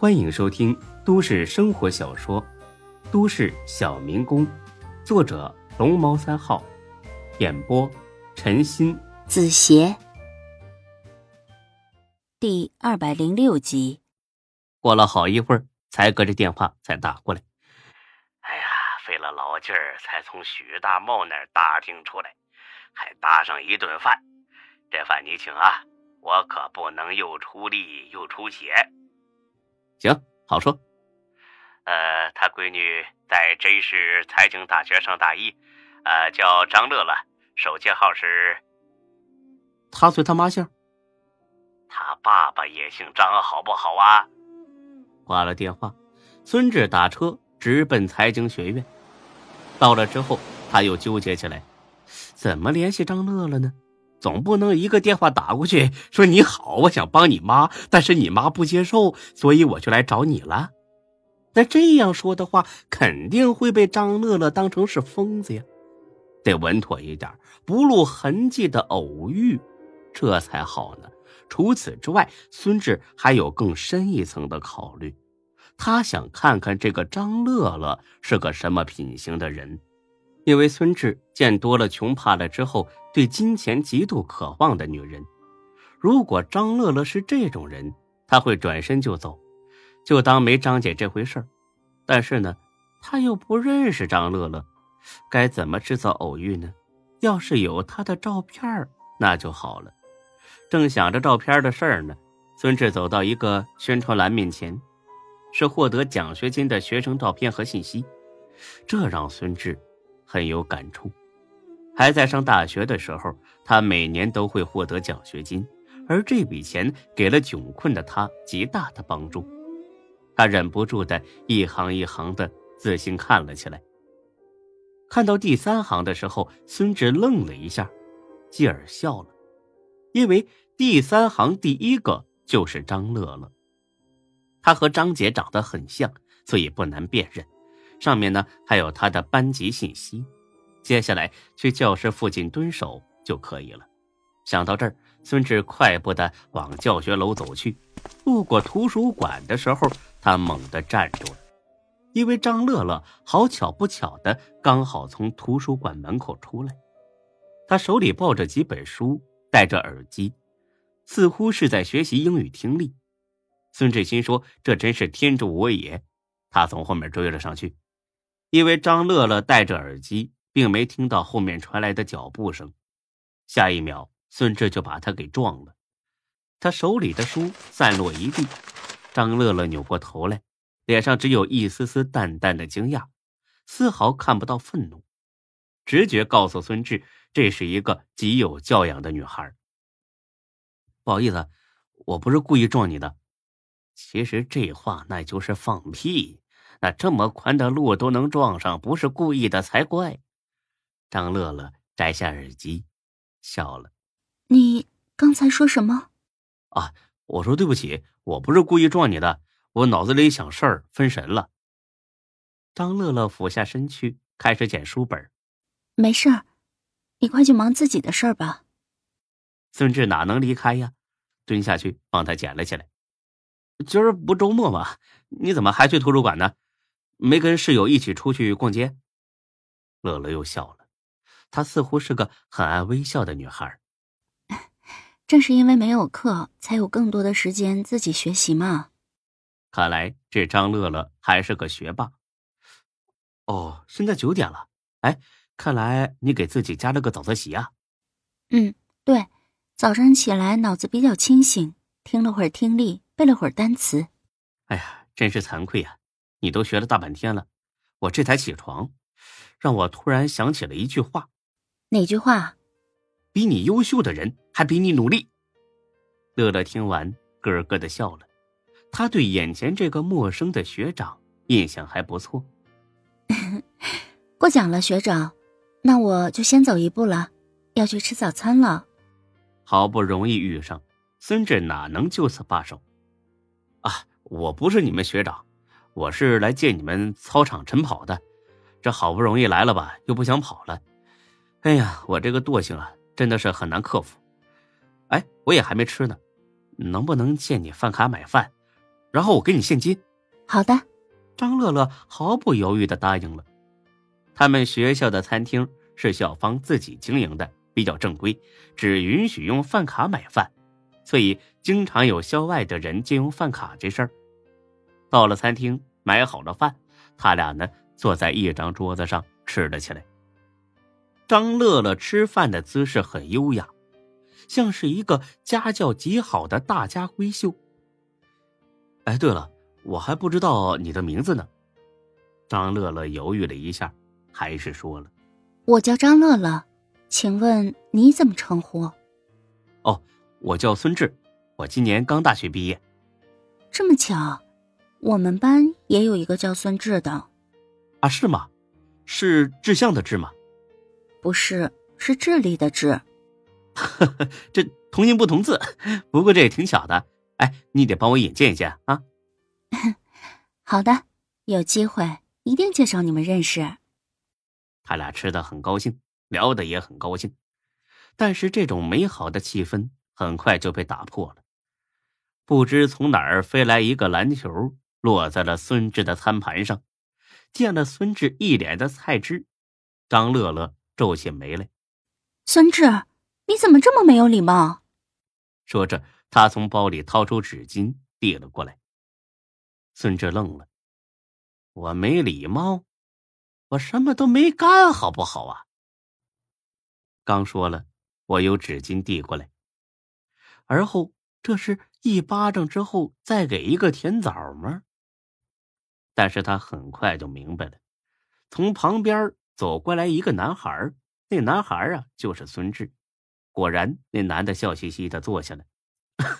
欢迎收听都市生活小说《都市小民工》，作者龙猫三号，演播陈鑫、子邪，第二百零六集。过了好一会儿，才隔着电话才打过来。哎呀，费了老劲儿才从许大茂那儿打听出来，还搭上一顿饭。这饭你请啊，我可不能又出力又出血。行，好说。呃，他闺女在 J 市财经大学上大一，呃，叫张乐乐，手机号是。他随他妈姓。他爸爸也姓张，好不好啊？挂了电话，孙志打车直奔财经学院。到了之后，他又纠结起来，怎么联系张乐乐呢？总不能一个电话打过去 说你好，我想帮你妈，但是你妈不接受，所以我就来找你了。那这样说的话，肯定会被张乐乐当成是疯子呀。得稳妥一点，不露痕迹的偶遇，这才好呢。除此之外，孙志还有更深一层的考虑，他想看看这个张乐乐是个什么品行的人。因为孙志见多了穷怕了之后，对金钱极度渴望的女人。如果张乐乐是这种人，他会转身就走，就当没张姐这回事儿。但是呢，他又不认识张乐乐，该怎么制造偶遇呢？要是有他的照片那就好了。正想着照片的事儿呢，孙志走到一个宣传栏面前，是获得奖学金的学生照片和信息，这让孙志。很有感触，还在上大学的时候，他每年都会获得奖学金，而这笔钱给了窘困的他极大的帮助。他忍不住的一行一行的仔细看了起来。看到第三行的时候，孙志愣了一下，继而笑了，因为第三行第一个就是张乐乐。他和张姐长得很像，所以不难辨认。上面呢还有他的班级信息，接下来去教室附近蹲守就可以了。想到这儿，孙志快步的往教学楼走去。路过图书馆的时候，他猛地站住了，因为张乐乐好巧不巧的刚好从图书馆门口出来，他手里抱着几本书，戴着耳机，似乎是在学习英语听力。孙志心说：“这真是天助我也！”他从后面追了上去。因为张乐乐戴着耳机，并没听到后面传来的脚步声，下一秒孙志就把他给撞了，他手里的书散落一地。张乐乐扭过头来，脸上只有一丝丝淡淡的惊讶，丝毫看不到愤怒。直觉告诉孙志，这是一个极有教养的女孩。不好意思，我不是故意撞你的。其实这话那就是放屁。那这么宽的路都能撞上，不是故意的才怪。张乐乐摘下耳机，笑了。你刚才说什么？啊，我说对不起，我不是故意撞你的，我脑子里想事儿分神了。张乐乐俯下身去，开始捡书本。没事儿，你快去忙自己的事儿吧。孙志哪能离开呀？蹲下去帮他捡了起来。今儿不周末吗？你怎么还去图书馆呢？没跟室友一起出去逛街，乐乐又笑了。她似乎是个很爱微笑的女孩。正是因为没有课，才有更多的时间自己学习嘛。看来这张乐乐还是个学霸。哦，现在九点了。哎，看来你给自己加了个早自习啊。嗯，对，早上起来脑子比较清醒，听了会儿听力，背了会儿单词。哎呀，真是惭愧呀。你都学了大半天了，我这才起床，让我突然想起了一句话。哪句话？比你优秀的人还比你努力。乐乐听完咯咯的笑了，他对眼前这个陌生的学长印象还不错。过奖了，学长，那我就先走一步了，要去吃早餐了。好不容易遇上，孙志哪能就此罢手？啊，我不是你们学长。我是来借你们操场晨跑的，这好不容易来了吧，又不想跑了。哎呀，我这个惰性啊，真的是很难克服。哎，我也还没吃呢，能不能借你饭卡买饭？然后我给你现金。好的。张乐乐毫不犹豫的答应了。他们学校的餐厅是校方自己经营的，比较正规，只允许用饭卡买饭，所以经常有校外的人借用饭卡这事儿。到了餐厅，买好了饭，他俩呢坐在一张桌子上吃了起来。张乐乐吃饭的姿势很优雅，像是一个家教极好的大家闺秀。哎，对了。我还不知道你的名字呢，张乐乐犹豫了一下，还是说了：“我叫张乐乐，请问你怎么称呼？”“哦，我叫孙志，我今年刚大学毕业。”“这么巧，我们班也有一个叫孙志的。”“啊，是吗？是志向的志吗？”“不是，是智力的智。”“这同音不同字，不过这也挺巧的。哎，你得帮我引荐一下啊。”好的，有机会一定介绍你们认识。他俩吃的很高兴，聊的也很高兴，但是这种美好的气氛很快就被打破了。不知从哪儿飞来一个篮球，落在了孙志的餐盘上。见了孙志一脸的菜汁，张乐乐皱起眉来：“孙志，你怎么这么没有礼貌？”说着，他从包里掏出纸巾递了过来。孙志愣了，我没礼貌，我什么都没干，好不好啊？刚说了，我有纸巾递过来，而后这是一巴掌之后再给一个甜枣吗？但是他很快就明白了，从旁边走过来一个男孩，那男孩啊就是孙志。果然，那男的笑嘻嘻的坐下来，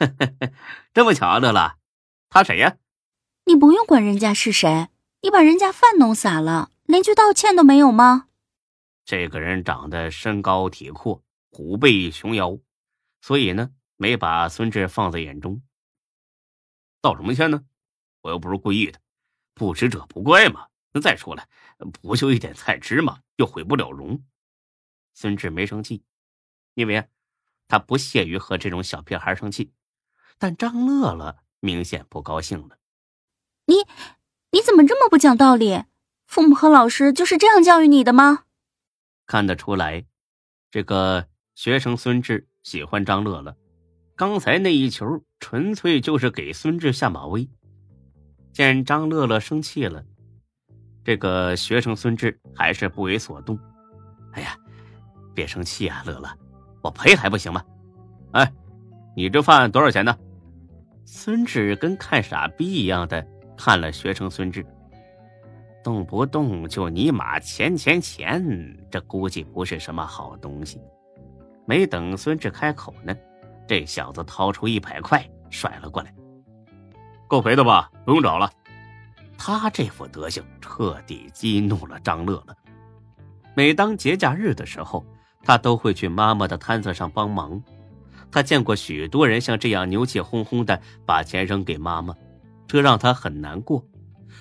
这么巧啊，乐乐，他谁呀？你不用管人家是谁，你把人家饭弄洒了，连句道歉都没有吗？这个人长得身高体阔，虎背熊腰，所以呢，没把孙志放在眼中。道什么歉呢？我又不是故意的，不知者不怪嘛。那再说了，不就一点菜汁嘛？又毁不了容。孙志没生气，因为他不屑于和这种小屁孩生气。但张乐乐明显不高兴了。你你怎么这么不讲道理？父母和老师就是这样教育你的吗？看得出来，这个学生孙志喜欢张乐乐。刚才那一球纯粹就是给孙志下马威。见张乐乐生气了，这个学生孙志还是不为所动。哎呀，别生气啊，乐乐，我赔还不行吗？哎，你这饭多少钱呢？孙志跟看傻逼一样的。看了学生孙志，动不动就你妈钱钱钱，这估计不是什么好东西。没等孙志开口呢，这小子掏出一百块甩了过来，够赔的吧？不用找了。他这副德行彻底激怒了张乐乐。每当节假日的时候，他都会去妈妈的摊子上帮忙。他见过许多人像这样牛气哄哄的把钱扔给妈妈。这让他很难过，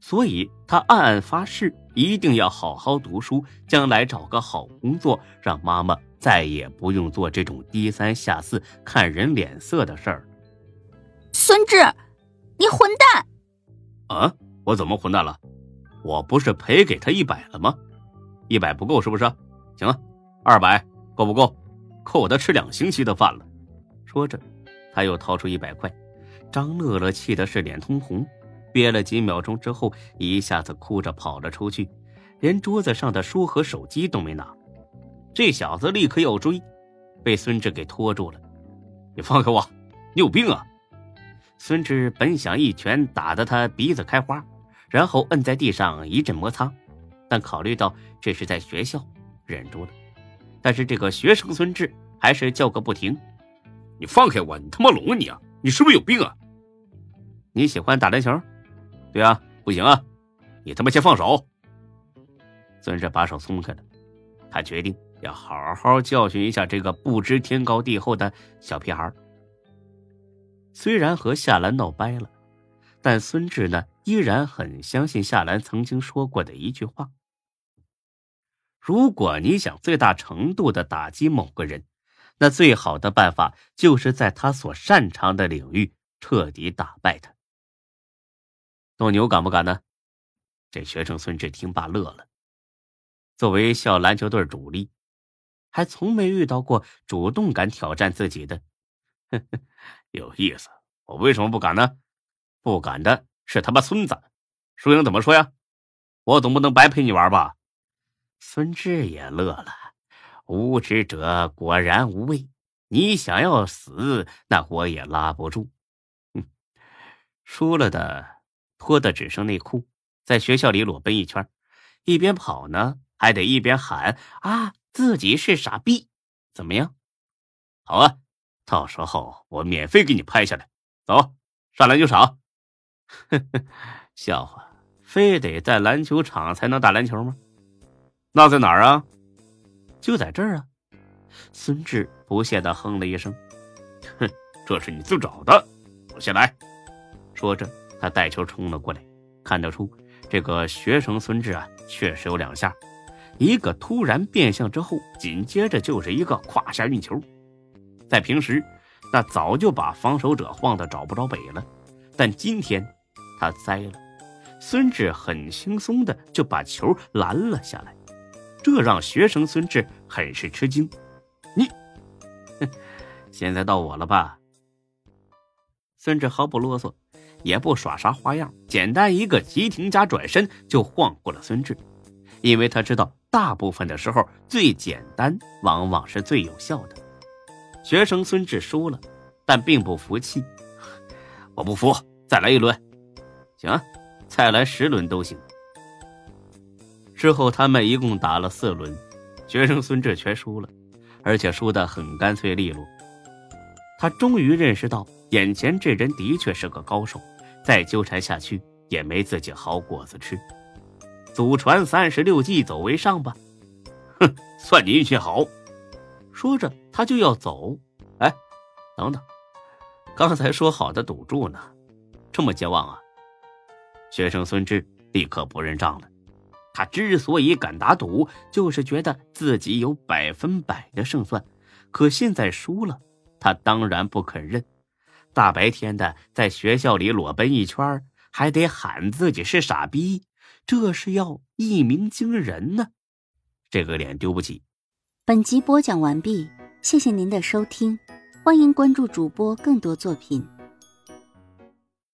所以他暗暗发誓，一定要好好读书，将来找个好工作，让妈妈再也不用做这种低三下四、看人脸色的事儿。孙志，你混蛋！啊，我怎么混蛋了？我不是赔给他一百了吗？一百不够是不是？行了，二百够不够？够他吃两星期的饭了。说着，他又掏出一百块。张乐乐气的是脸通红，憋了几秒钟之后，一下子哭着跑了出去，连桌子上的书和手机都没拿。这小子立刻要追，被孙志给拖住了。你放开我！你有病啊！孙志本想一拳打得他鼻子开花，然后摁在地上一阵摩擦，但考虑到这是在学校，忍住了。但是这个学生孙志还是叫个不停：“你放开我！你他妈聋啊你啊！你是不是有病啊？”你喜欢打篮球？对啊，不行啊！你他妈先放手！孙志把手松开了，他决定要好好教训一下这个不知天高地厚的小屁孩。虽然和夏兰闹掰了，但孙志呢依然很相信夏兰曾经说过的一句话：如果你想最大程度的打击某个人，那最好的办法就是在他所擅长的领域彻底打败他。斗牛敢不敢呢？这学生孙志听罢乐了。作为校篮球队主力，还从没遇到过主动敢挑战自己的。有意思，我为什么不敢呢？不敢的是他妈孙子。输赢怎么说呀？我总不能白陪你玩吧？孙志也乐了。无知者果然无畏。你想要死，那我也拉不住。哼，输了的脱的只剩内裤，在学校里裸奔一圈，一边跑呢，还得一边喊啊，自己是傻逼。怎么样？好啊，到时候我免费给你拍下来。走上篮球场。呵呵，笑话，非得在篮球场才能打篮球吗？那在哪儿啊？就在这儿啊！孙志不屑的哼了一声：“哼，这是你自找的，我先来。”说着，他带球冲了过来。看得出，这个学生孙志啊，确实有两下：一个突然变向之后，紧接着就是一个胯下运球。在平时，那早就把防守者晃得找不着北了。但今天，他栽了。孙志很轻松的就把球拦了下来。这让学生孙志很是吃惊。你，现在到我了吧？孙志毫不啰嗦，也不耍啥花样，简单一个急停加转身就晃过了孙志。因为他知道，大部分的时候最简单往往是最有效的。学生孙志输了，但并不服气。我不服，再来一轮。行，再来十轮都行。之后，他们一共打了四轮，学生孙志全输了，而且输得很干脆利落。他终于认识到，眼前这人的确是个高手，再纠缠下去也没自己好果子吃。祖传三十六计，走为上吧。哼，算你运气好。说着，他就要走。哎，等等，刚才说好的赌注呢？这么健忘啊？学生孙志立刻不认账了。他之所以敢打赌，就是觉得自己有百分百的胜算。可现在输了，他当然不肯认。大白天的在学校里裸奔一圈，还得喊自己是傻逼，这是要一鸣惊人呢。这个脸丢不起。本集播讲完毕，谢谢您的收听，欢迎关注主播更多作品。